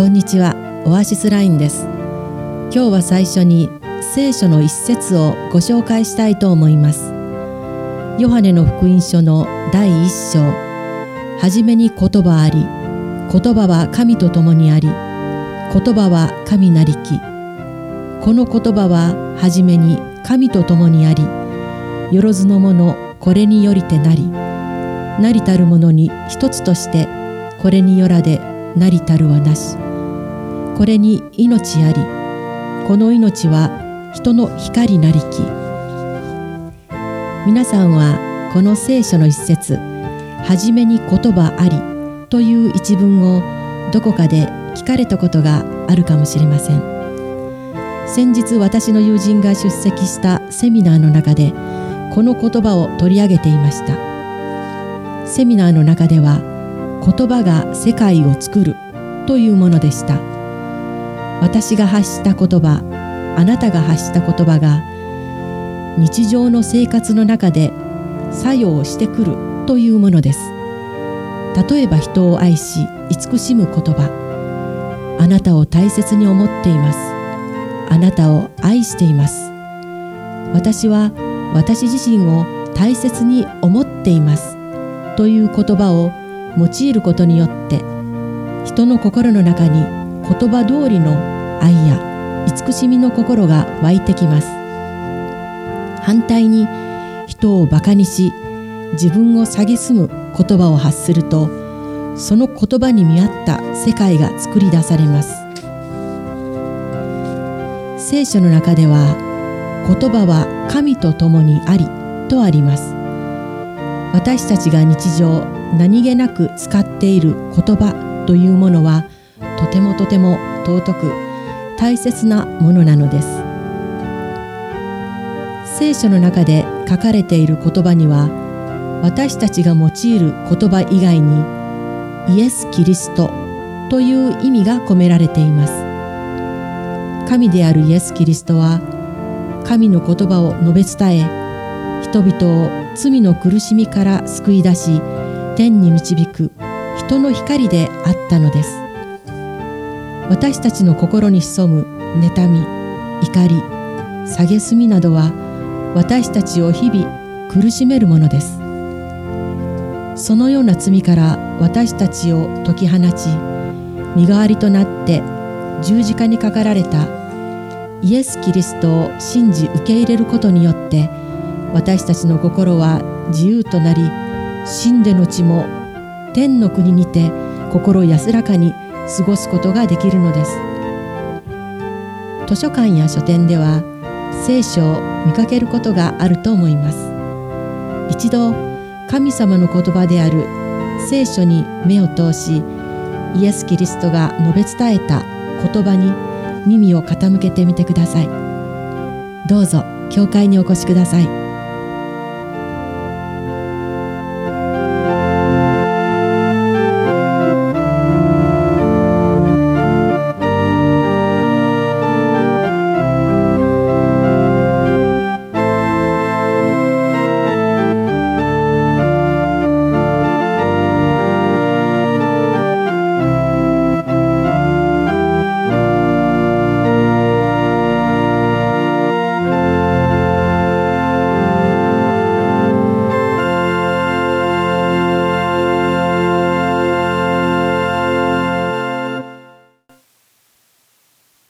こんにちは。オアシスラインです。今日は最初に聖書の一節をご紹介したいと思います。ヨハネの福音書の第一章。はじめに言葉あり。言葉は神と共にあり。言葉は神なりき。この言葉ははじめに神と共にあり。よろずのものこれによりてなり。なりたるものに一つとしてこれによらでなりたるはなし。これに命ありこの命は人の光なりき。皆さんはこの聖書の一節「はじめに言葉あり」という一文をどこかで聞かれたことがあるかもしれません。先日私の友人が出席したセミナーの中でこの言葉を取り上げていました。セミナーの中では言葉が世界を作るというものでした。私が発した言葉あなたが発した言葉が日常の生活の中で作用してくるというものです。例えば人を愛し慈しむ言葉。あなたを大切に思っています。あなたを愛しています。私は私自身を大切に思っています。という言葉を用いることによって人の心の中に言葉通りの愛や慈しみの心が湧いてきます。反対に人をバカにし自分を蔑む言葉を発するとその言葉に見合った世界が作り出されます。聖書の中では言葉は神と共にありとあります。私たちが日常何気なく使っている言葉というものはとてもとても尊く大切なものなのです。聖書の中で書かれている言葉には私たちが用いる言葉以外にイエス・キリストという意味が込められています。神であるイエス・キリストは神の言葉を述べ伝え人々を罪の苦しみから救い出し天に導く人の光であったのです。私たちの心に潜む妬み怒り蔑みなどは私たちを日々苦しめるものです。そのような罪から私たちを解き放ち身代わりとなって十字架にかかられたイエス・キリストを信じ受け入れることによって私たちの心は自由となり死んでの地も天の国にて心安らかに過ごすことができるのです。図書館や書店では聖書を見かけることがあると思います。一度神様の言葉である聖書に目を通しイエス・キリストが述べ伝えた言葉に耳を傾けてみてください。どうぞ教会にお越しください。